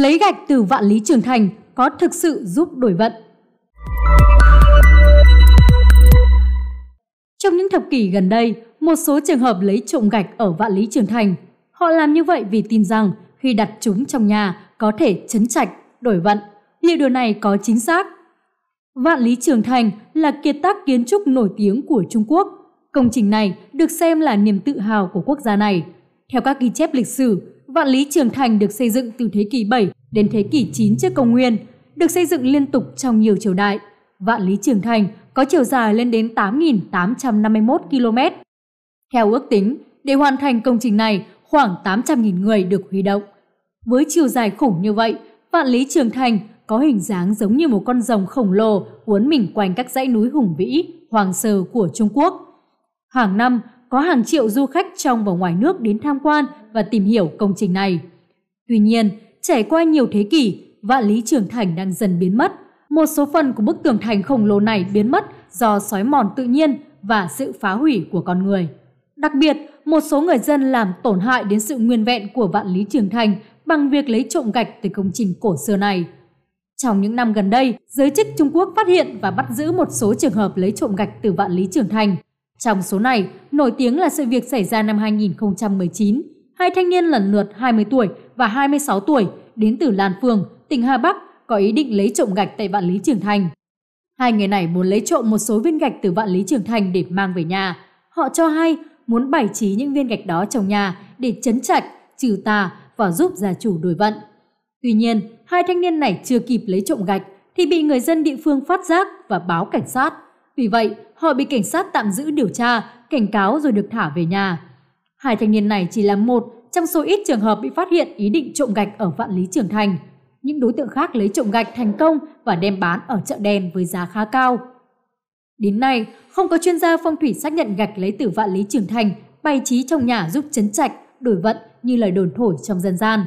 Lấy gạch từ vạn lý trường thành có thực sự giúp đổi vận. Trong những thập kỷ gần đây, một số trường hợp lấy trộm gạch ở vạn lý trường thành. Họ làm như vậy vì tin rằng khi đặt chúng trong nhà có thể chấn trạch, đổi vận. Liệu điều này có chính xác? Vạn Lý Trường Thành là kiệt tác kiến trúc nổi tiếng của Trung Quốc. Công trình này được xem là niềm tự hào của quốc gia này. Theo các ghi chép lịch sử, Vạn Lý Trường Thành được xây dựng từ thế kỷ 7 đến thế kỷ 9 trước công nguyên, được xây dựng liên tục trong nhiều triều đại. Vạn Lý Trường Thành có chiều dài lên đến 8.851 km. Theo ước tính, để hoàn thành công trình này, khoảng 800.000 người được huy động. Với chiều dài khủng như vậy, Vạn Lý Trường Thành có hình dáng giống như một con rồng khổng lồ uốn mình quanh các dãy núi hùng vĩ, hoàng sơ của Trung Quốc. Hàng năm, có hàng triệu du khách trong và ngoài nước đến tham quan và tìm hiểu công trình này. Tuy nhiên, trải qua nhiều thế kỷ, Vạn Lý Trường Thành đang dần biến mất. Một số phần của bức tường thành khổng lồ này biến mất do sói mòn tự nhiên và sự phá hủy của con người. Đặc biệt, một số người dân làm tổn hại đến sự nguyên vẹn của Vạn Lý Trường Thành bằng việc lấy trộm gạch từ công trình cổ xưa này. Trong những năm gần đây, giới chức Trung Quốc phát hiện và bắt giữ một số trường hợp lấy trộm gạch từ Vạn Lý Trường Thành. Trong số này, nổi tiếng là sự việc xảy ra năm 2019. Hai thanh niên lần lượt 20 tuổi và 26 tuổi đến từ Lan Phương, tỉnh Hà Bắc có ý định lấy trộm gạch tại Vạn Lý Trường Thành. Hai người này muốn lấy trộm một số viên gạch từ Vạn Lý Trường Thành để mang về nhà. Họ cho hay muốn bày trí những viên gạch đó trong nhà để chấn trạch, trừ tà và giúp gia chủ đổi vận. Tuy nhiên, hai thanh niên này chưa kịp lấy trộm gạch thì bị người dân địa phương phát giác và báo cảnh sát. Vì vậy, họ bị cảnh sát tạm giữ điều tra, cảnh cáo rồi được thả về nhà. Hai thanh niên này chỉ là một trong số ít trường hợp bị phát hiện ý định trộm gạch ở Vạn Lý Trường Thành. Những đối tượng khác lấy trộm gạch thành công và đem bán ở chợ đen với giá khá cao. Đến nay, không có chuyên gia phong thủy xác nhận gạch lấy từ Vạn Lý Trường Thành bày trí trong nhà giúp chấn trạch, đổi vận như lời đồn thổi trong dân gian.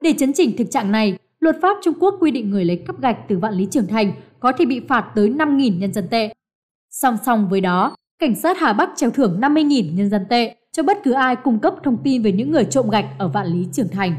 Để chấn chỉnh thực trạng này, luật pháp Trung Quốc quy định người lấy cắp gạch từ Vạn Lý Trường Thành có thể bị phạt tới 5.000 nhân dân tệ. Song song với đó, cảnh sát Hà Bắc treo thưởng 50.000 nhân dân tệ cho bất cứ ai cung cấp thông tin về những người trộm gạch ở Vạn Lý Trường Thành.